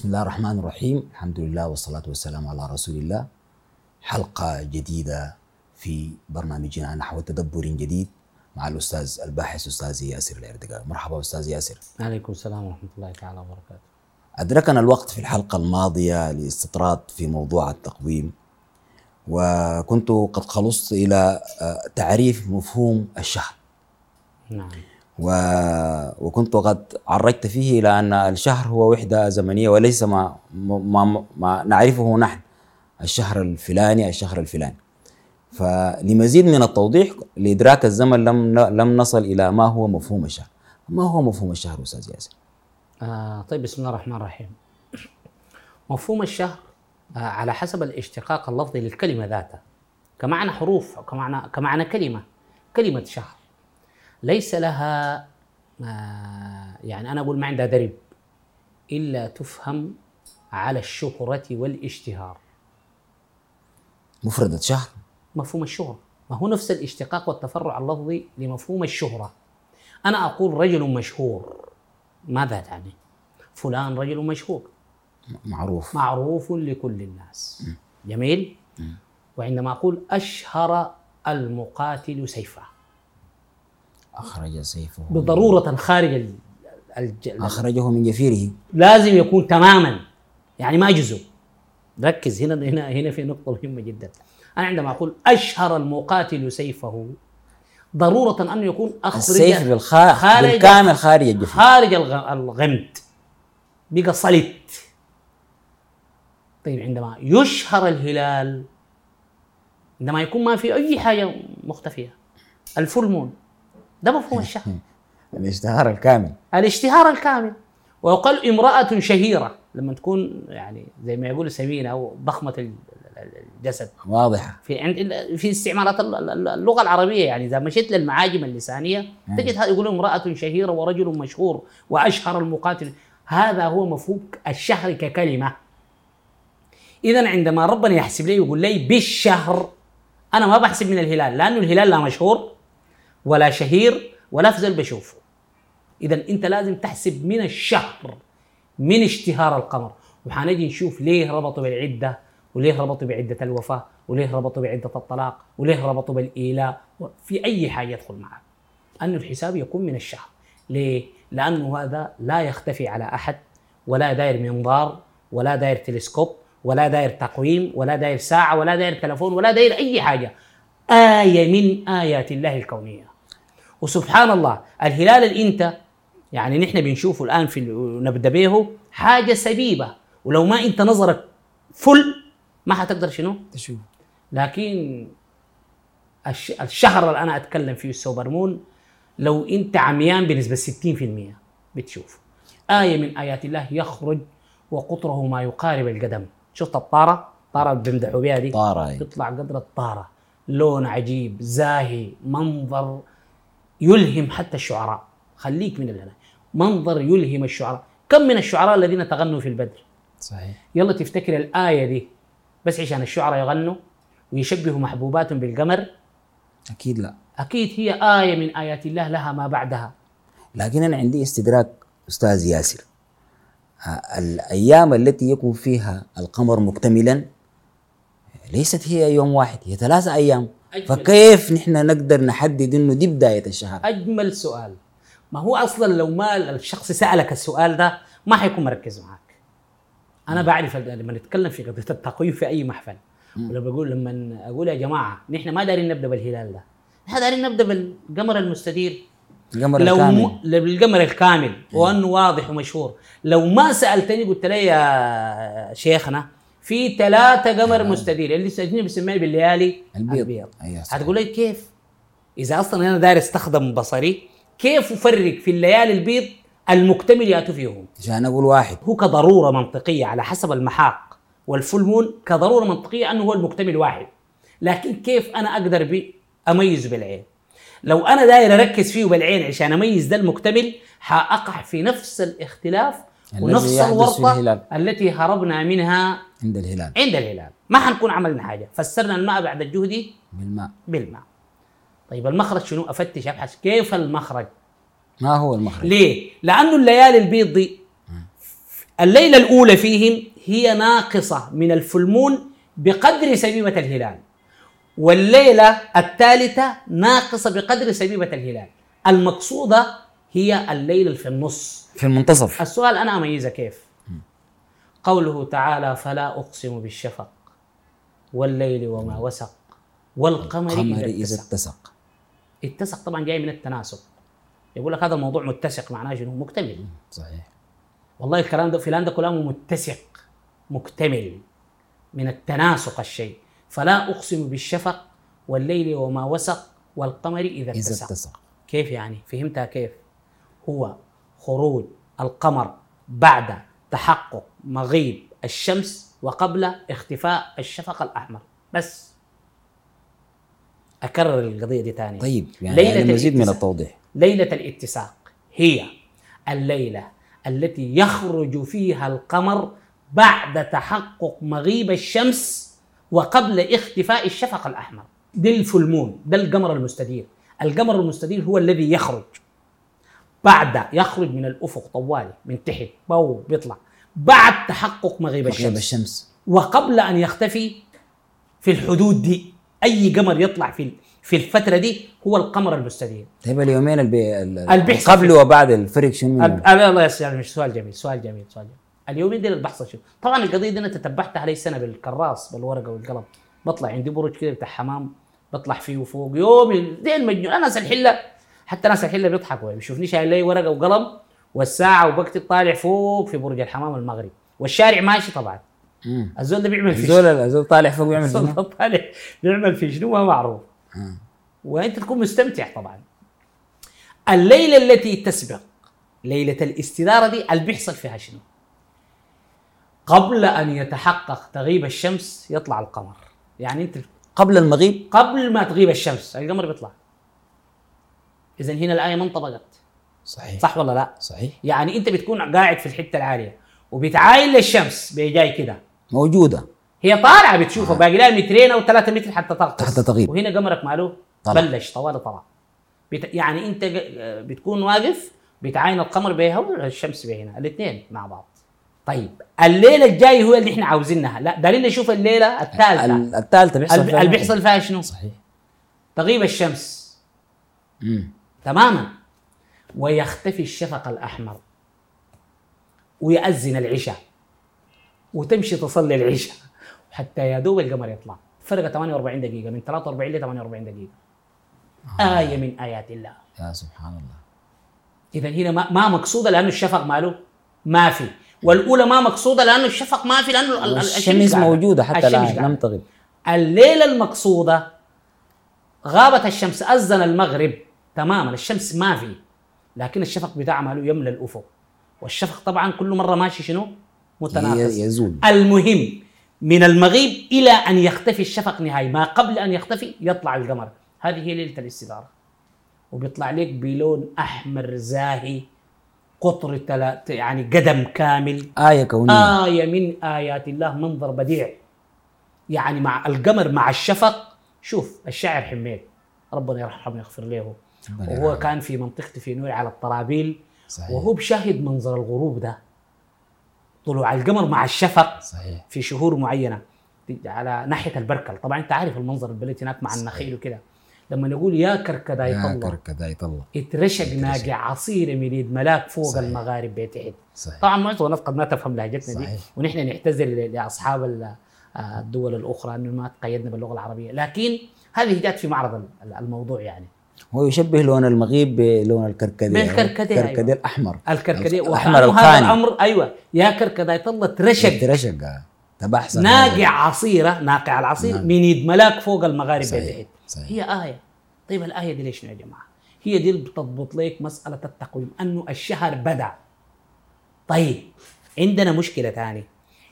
بسم الله الرحمن الرحيم الحمد لله والصلاة والسلام على رسول الله حلقة جديدة في برنامجنا نحو تدبر جديد مع الأستاذ الباحث أستاذ ياسر الأردقاء مرحبا أستاذ ياسر عليكم السلام ورحمة الله تعالى وبركاته أدركنا الوقت في الحلقة الماضية لاستطراد في موضوع التقويم وكنت قد خلصت إلى تعريف مفهوم الشهر نعم و... وكنت قد عرجت فيه إلى أن الشهر هو وحدة زمنية وليس ما, ما, ما نعرفه نحن الشهر الفلاني الشهر الفلاني. فلمزيد من التوضيح لإدراك الزمن لم لم نصل إلى ما هو مفهوم الشهر. ما هو مفهوم الشهر أستاذ ياسر؟ آه طيب بسم الله الرحمن الرحيم. مفهوم الشهر آه على حسب الاشتقاق اللفظي للكلمة ذاتها. كمعنى حروف كمعنى كمعنى كلمة كلمة شهر. ليس لها يعني أنا أقول ما عندها درب إلا تفهم على الشهرة والاشتهار. مفردة شهر. مفهوم الشهرة. ما هو نفس الاشتقاق والتفرع اللفظي لمفهوم الشهرة. أنا أقول رجل مشهور ماذا تعني؟ فلان رجل مشهور. معروف. معروف لكل الناس. جميل؟ وعندما أقول أشهر المقاتل سيفه أخرج سيفه بضرورة خارج ال- الج... أخرجه من جفيره. لازم يكون تماما. يعني ما جزء ركز هنا هنا هنا في نقطة مهمة جدا. أنا عندما أقول أشهر المقاتل سيفه ضرورة أن يكون أخرج السيف بالخا... خارج- بالكامل خارج الجفير. خارج الغ- الغمد. بقى صلت طيب عندما يشهر الهلال عندما يكون ما في أي حاجة مختفية الفول مون ده مفهوم الشهر الاشتهار الكامل. الاشتهار الكامل. ويقال امرأة شهيرة. لما تكون يعني زي ما يقول سمينة أو ضخمة ال- ال- الجسد. واضحة. في عند في استعمالات ال- ال- اللغة العربية يعني إذا مشيت للمعاجم اللسانية تجد هذا يقول امرأة شهيرة ورجل مشهور وأشهر المقاتل. هذا هو مفهوم الشهر ككلمة. إذا عندما ربنا يحسب لي يقول لي بالشهر أنا ما بحسب من الهلال لأنه الهلال لا مشهور. ولا شهير ولا فزل بشوفه. اذا أنت لازم تحسب من الشهر من اشتهار القمر. وحنجي نشوف ليه ربطوا بالعدة وليه ربطوا بعدة الوفاة وليه ربطوا بعدة الطلاق وليه ربطوا بالإيلاء في أي حاجة يدخل معك أن الحساب يكون من الشهر. ليه؟ لأنه هذا لا يختفي على أحد ولا داير منظار ولا داير تلسكوب ولا داير تقويم ولا داير ساعة ولا داير تلفون ولا داير أي حاجة. آية من آيات الله الكونية. وسبحان الله الهلال اللي انت يعني نحن بنشوفه الآن في نبدأ به حاجة سبيبة. ولو ما أنت نظرك فل ما حتقدر شنو؟ تشوف. لكن الش- الشهر اللي أنا أتكلم فيه السوبر مون لو أنت عميان بنسبة 60% بتشوف آية من آيات الله يخرج وقطره ما يقارب القدم. شفت الطارة؟ الطاره اللي بيمدحوا بها دي؟ طارة تطلع قدر الطارة. لون عجيب زاهي منظر يلهم حتى الشعراء. خليك من الهنا. منظر يلهم الشعراء. كم من الشعراء الذين تغنوا في البدر؟ صحيح. يلا تفتكر الآية دي. بس عشان الشعراء يغنوا ويشبهوا محبوباتهم بالقمر؟ أكيد لا. أكيد هي آية من آيات الله لها ما بعدها. لكن أنا عندي استدراك أستاذ ياسر. آه، الأيام التي يكون فيها القمر مكتملا ليست هي يوم واحد هي ثلاثة أيام. أجمل. فكيف نحن نقدر نحدد إنه دي بداية الشهر؟ أجمل سؤال. ما هو أصلا لو ما الشخص سألك السؤال ده ما حيكون مركز معك أنا بعرف لما نتكلم في قضية التقويم في أي محفل ولا بقول لما أقول يا جماعة نحن ما دارين نبدأ بالهلال ده. نحن دارين نبدأ بالقمر المستدير. القمر لو الكامل. م... بالقمر الكامل وأنه واضح ومشهور. لو ما سألتني قلت لي يا شيخنا في ثلاثة قمر مستدير اللي سجني بسميه بالليالي البيض. صحيح. هتقول لي كيف؟ إذا أصلا أنا داير أستخدم بصري كيف أفرق في الليالي البيض المكتمل يأتوا فيهم؟ عشان أقول واحد هو كضرورة منطقية على حسب المحاق وال full moon كضرورة منطقية أنه هو المكتمل واحد لكن كيف أنا أقدر بي اميزه بالعين لو أنا داير أركز فيه بالعين عشان أميز ده المكتمل حأقع في نفس الاختلاف ونفس الهلال. التي هربنا منها عند الهلال. عند الهلال. ما حنكون عملنا حاجة. فسرنا الماء بعد الجهد بالماء. بالماء. طيب المخرج شنو؟ أفتش ابحث كيف المخرج؟ ما هو المخرج؟ ليه؟ لأنه الليالي البيض دي الليلة الأولى فيهم هي ناقصة من الفلمون بقدر سبيبة الهلال. والليلة الثالثة ناقصة بقدر سبيبة الهلال. المقصودة هي الليلة في النص. في المنتصف. السؤال أنا أميزها كيف؟ قوله تعالى فلا أقسم بالشفق والليل وما وسق والقمر قمر إذا اتسق. اتسق. اتسق طبعا جاي من التناسق. يقول لك هذا الموضوع متسق معناه شنو؟ مكتمل. صحيح. والله الكلام ده فلان ده كلامه متسق مكتمل من التناسق الشيء. فلا أقسم بالشفق والليل وما وسق والقمر إذا إذا اتسق. اتسق. كيف يعني؟ فهمتها كيف؟ هو خروج القمر بعد تحقق مغيب الشمس وقبل اختفاء الشفق الأحمر. بس أكرر القضية دي تاني. طيب يعني, ليلة يعني مزيد من. التوضيح. ليلة الاتساق هي الليلة التي يخرج فيها القمر بعد تحقق مغيب الشمس وقبل اختفاء الشفق الأحمر. دي الفلمون ده القمر المستدير. القمر المستدير هو الذي يخرج. بعد يخرج من الأفق طوالي من تحت بو بيطلع. بعد تحقق مغيب مغيب الشمس. الشمس. وقبل أن يختفي في الحدود دي أي قمر يطلع في في الفترة دي هو القمر المستدير. طيب اليومين البي... قبل وبعد الفرق شنو؟ منهم؟ ال- ال- الله يسلمك مش سؤال جميل سؤال جميل سؤال جميل. اليومين دي اللي بحصل شو طبعا القضية دي أنا تتبعتها علي سنة بالكراس بالورقة والقلم. بطلع عندي برج كده بتاع حمام بطلع فيه فوق يومي زي المجنون أنا الحله حتى ناس الحله بيضحكوا بيشوفني شايل لي ورقة وقلم والساعة وبكتب طالع فوق في برج الحمام المغرب والشارع ماشي طبعا. الزول ده بيعمل في الزول الزول طالع فوق بيعمل شنو؟ طالع بيعمل في شنو ما معروف. وانت تكون مستمتع طبعا الليلة التي تسبق ليلة الاستدارة دي اللي بيحصل فيها شنو؟ قبل أن يتحقق تغيب الشمس يطلع القمر يعني انت قبل المغيب قبل ما تغيب الشمس القمر بيطلع اذا هنا الآية ما انطبقت. صحيح. صح ولا لا؟ صحيح. يعني أنت بتكون قاعد في الحتة العالية وبتعاين للشمس بيجاي كده. موجودة. هي طالعة بتشوفها باقي لها مترين أو ثلاثة متر حتى تغطس. حتى تغيب. وهنا قمرك ماله؟ طلع. بلش طوال طلع. بت... يعني أنت بتكون واقف بتعاين القمر بيها والشمس بهنا الاثنين مع بعض. طيب الليلة الجاي هو اللي إحنا عاوزينها. لا دارين نشوف الليلة الثالثة. ال- الثالثة بيحصل فيها اللي بيحصل فيها شنو؟ صحيح. تغيب الشمس. مم. تماما. ويختفي الشفق الأحمر. ويأذن العشاء. وتمشي تصلي العشاء. حتى يا دوب القمر يطلع. فرق 48 دقيقة. من 43 ل 48 دقيقة. آية من آيات الله. يا سبحان الله. إذا هنا ما, مقصودة لأنه الشفق ماله؟ ما في. والأولى ما مقصودة لأنه الشفق ما في لأنه ال- ال- الشمس. موجودة حتى الآن. لم تغب الليلة المقصودة غابت الشمس أذن المغرب. تماما الشمس ما في. لكن الشفق بتاعها ماله يملى الأفق. والشفق طبعا كل مرة ماشي شنو؟ متناقص يزول. المهم من المغيب إلى أن يختفي الشفق نهائي. ما قبل أن يختفي يطلع القمر. هذه هي ليلة الاستدارة. وبيطلع لك بلون أحمر زاهي قطر تلا يعني قدم كامل. آية كونية. آية من آيات الله منظر بديع. يعني مع القمر مع الشفق. شوف الشاعر حميد. ربنا يرحمه ويغفر له. وهو. كان في منطقتي في نوي على الطرابيل صحيح. وهو بشاهد منظر الغروب ده. طلوع القمر مع الشفق صحيح. في شهور معينة. على ناحية البركل. طبعا أنت عارف المنظر البلد هناك مع. النخيل وكده. لما نقول يا كركدا يا يطلع كركدا يطلع اترشق ناقع عصير من يد ملاك فوق صحيح. المغارب صحيح. طبعا معظم الناس قد ما تفهم لهجتنا دي صحيح. ونحن نعتذر لأصحاب آه، الدول الأخرى إنه ما تقيدنا باللغة العربية. لكن هذه جات في معرض ال- الموضوع يعني. هو يشبه لون المغيب بلون الكركديه. بالكركديه، أيوة. الكركديه الأحمر. الكركديه الأحمر وكأنه هذا القاني. الأمر أيوه. يا كركدا يطلع ترشق. رشق تبحث ناقع عصيرة ناقع العصير نعم. من يد ملاك فوق المغارب صحيح. صحيح. هي آية. طيب الآية دي ليش يا جماعة؟ هي دي اللي بتضبط لك مسألة التقويم أنه الشهر بدأ. طيب عندنا مشكلة ثانية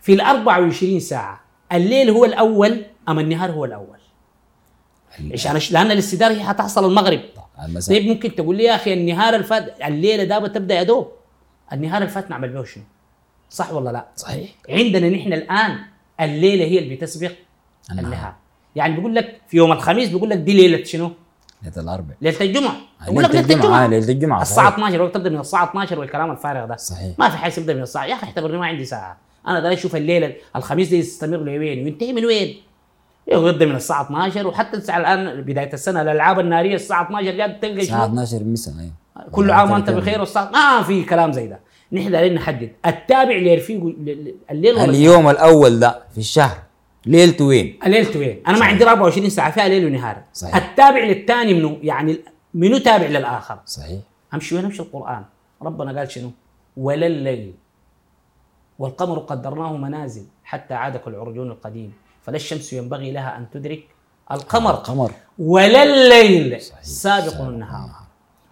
في ال 24 ساعة الليل هو الأول أم النهار هو الأول عشان لأن الاستدارة هي حتحصل المغرب. المساء طيب ممكن تقول لي يا أخي النهار الفات الليلة دابا تبدأ يا دوب. النهار الفات نعمل به شنو؟ صح ولا لا؟ صحيح. عندنا نحن الآن الليلة هي اللي بتسبق النهار. النهار. يعني بيقول لك في يوم الخميس بيقول لك دي ليلة شنو؟ ليلة الأربع. ليلة الجمعة. آه، يقول لك ليلة الجمعة آه، ليلة الجمعة، الساعة صحيح. 12 الوقت تبدأ من الساعة 12 والكلام الفارغ ده. صحيح. ما في حاجة يبدا من الساعة يا أخي اعتبرني ما عندي ساعة. أنا داير أشوف الليلة الخميس ده يستمر لوين؟ وينتهي من وين؟ يبدا من الساعة 12 وحتى الساعة الآن بداية السنة الألعاب النارية الساعة 12 جاد تلقى الساعة شنو؟ 12 مساء أيوه. كل عام وأنت بخير والساعة ما في كلام زي ده. نحن دايرين نحدد. التابع لرفيقه الليل ولا اليوم الأول ده في الشهر. ليلته وين؟ الليل وين؟ أنا ما عندي 24 ساعة فيها ليل ونهار. صحيح. التابع للثاني منه يعني منو تابع للآخر؟ صحيح. أمشي وين؟ أمشي القرآن. ربنا قال شنو؟ ولا الليل والقمر قدرناه منازل حتى عاد كالعرجون القديم. فلا الشمس ينبغي لها أن تدرك القمر. قمر ولا الليل. صحيح. سابق النهار.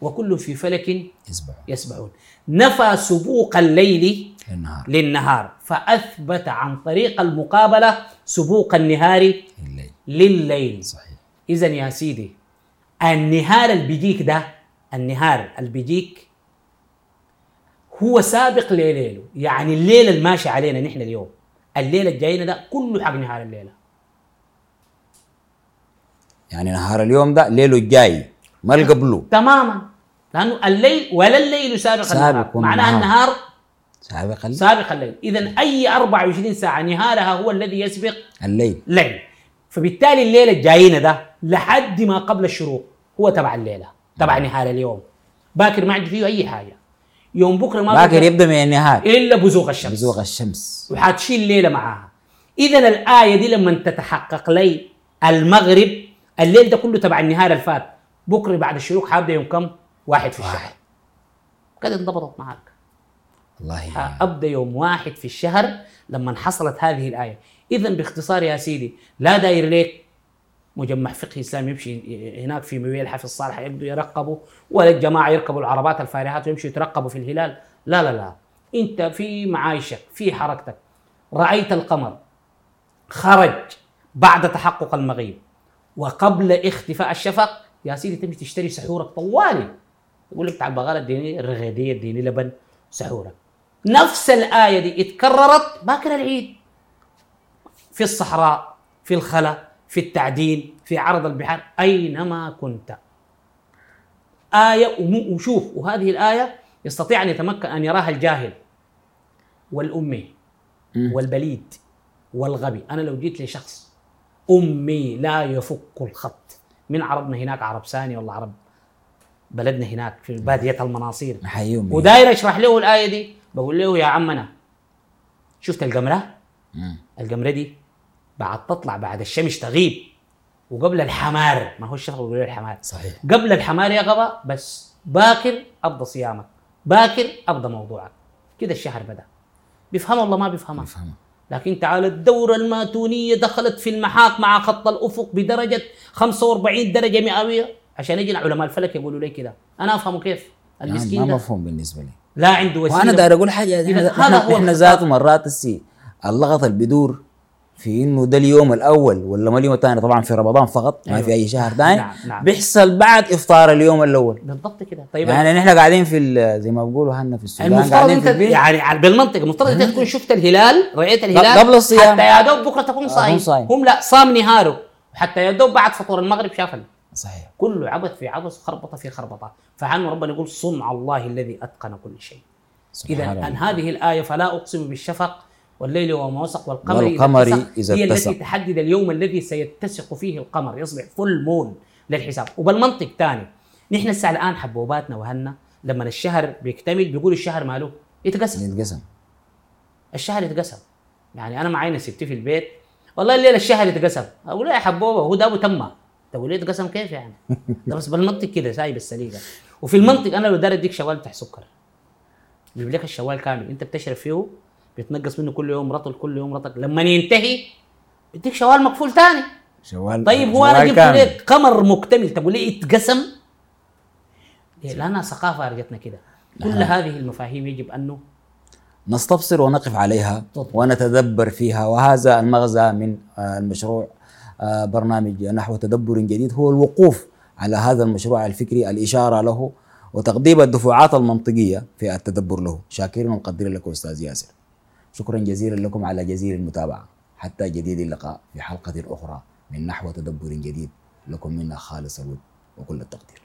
وكل في فلك يسبح يسبحون. نفى سبوق الليل النهار للنهار. فأثبت عن طريق المقابلة سبوق النهار الليل لليل صحيح. اذا يا سيدي النهار اللي بيجيك ده النهار اللي بيجيك هو سابق لليله يعني الليلة اللي ماشي علينا نحن اليوم. الليلة الجاينا ده كله حق نهار الليلة. يعني نهار اليوم ده ليله الجاي ما اللي قبله تماما. لأنه الليل ولا الليل سابق, سابق النهار. معناها النهار. سابق الليل. سابق الليل. اذا أي 24 ساعة نهارها هو الذي يسبق الليل. ليل فبالتالي الليلة الجاينا ده لحد ما قبل الشروق هو تبع الليلة تبع نهار اليوم. باكر ما عندي فيه أي حاجة. يوم بكرة ما باكر يبدأ من النهار إلا بزوغ الشمس. بزوغ الشمس. وحتشيل الليلة معاها. اذا الآية دي لما تتحقق لي المغرب الليل ده كله تبع النهار الفات بكرة بعد الشروق حابدا يوم كم؟ واحد في الشهر. كده انضبطت معك والله أبدأ يوم واحد في الشهر لما حصلت هذه الآية. اذا باختصار يا سيدي لا داير ليك مجمع فقهي إسلامي يمشي هناك في مويل حفظ صالح يبدوا يرقبوا ولا الجماعة يركبوا العربات الفارهات ويمشوا يترقبوا في الهلال. لا لا لا. أنت في معايشك في حركتك. رأيت القمر خرج بعد تحقق المغيب. وقبل اختفاء الشفق يا سيدي تمشي تشتري سحورك طوالي. يقول لك تعال بغالة اديني الرغيدية اديني لبن سحورك. نفس الآية دي اتكررت باكر العيد. في الصحراء في الخلا في التعدين في عرض البحار أينما كنت. وم- وشوف وهذه الآية يستطيع أن يتمكن أن يراها الجاهل والأمي والبليد والغبي. أنا لو جيت لشخص أمي لا يفك الخط من عربنا هناك؟ عرب ثاني ولا عرب بلدنا هناك في بادية المناصير. وداير أشرح له الآية دي بقول له يا عمنا شفت القمرة؟ مم. القمرة دي بعد تطلع بعد الشمس تغيب وقبل الحمار ما هو الشفق بيقول الحمار. صحيح. قبل الحمار يا غبا بس باكر ابدا صيامك باكر ابدا موضوعك. كده الشهر بدأ. بيفهم والله ما بيفهمها بفهمها لكن تعال الدورة الماتونية دخلت في المحاك مع خط الأفق بدرجة 45 درجة مئوية. عشان يجي علماء الفلك يقولوا لي كده. أنا أفهمه كيف؟ يعني المسكين ما ده. مفهوم بالنسبة لي. لا عنده وسيلة. وأنا داير إذا إحنا هذا هو. ذاته مرات السي اللغط اللي بيدور في إنه ده اليوم الأول ولا ما اليوم الثاني؟ طبعا في رمضان فقط ما أيوة. في أي شهر ثاني. نعم، نعم. بيحصل بعد إفطار اليوم الأول. بالضبط كده. طيب يعني نحن قاعدين في زي ما بيقولوا هنا في السودان المفترض أنت يعني بالمنطق المفترض أنت تكون شفت الهلال رأيت الهلال قبل الصيام. حتى يا دوب بكرة تكون صايم. صايم. هم لا صام نهاره. حتى يا دوب بعد فطور المغرب شاف صحيح. كله عبث في عبث خربطة في خربطة. فعنه ربنا يقول صنع الله الذي أتقن كل شيء؟ اذا الله. هذه الآية فلا أقسم بالشفق والليل وما وسق والقمر والقمر اتسق إذا هي. التي تحدد اليوم الذي سيتسق فيه القمر. يصبح فل مون للحساب. وبالمنطق ثاني نحن الساعة الآن حبوباتنا وهنا لما الشهر بيكتمل بيقول الشهر ماله؟ يتقسم. يتقسم. الشهر يتقسم. يعني أنا معي نسيبتي في البيت. والله الليلة الشهر يتقسم. أقول يا حبوبة هو ده أبو تمة. تقول لي يتقسم؟ كيف يعني؟ ده بس بالمنطق كده سايب السليقة. وفي المنطق أنا لو دار أديك شوال بتاع سكر. بيجيب لك الشوال كامل. أنت بتشرب فيه بيتنقص منه كل يوم رطل كل يوم رطل. لما ينتهي بيديك شوال مقفول ثاني شوال طيب هو أنا جبت. لك قمر مكتمل؟ تقول لي يتقسم؟ ليه؟ لانها ثقافة ارجتنا كده. كل هذه المفاهيم يجب انه نستبصر ونقف عليها. ونتدبر فيها. وهذا المغزى من آه، المشروع آه، برنامج نحو تدبر جديد. هو الوقوف على هذا المشروع الفكري الإشارة له وتقديم الدفعات المنطقية في التدبر له. شاكرين ومقدرين لكم أستاذ ياسر. شكرا جزيلا لكم على جزيل المتابعة. حتى جديد اللقاء في حلقة أخرى من نحو تدبر جديد. لكم منا خالص الود وكل التقدير.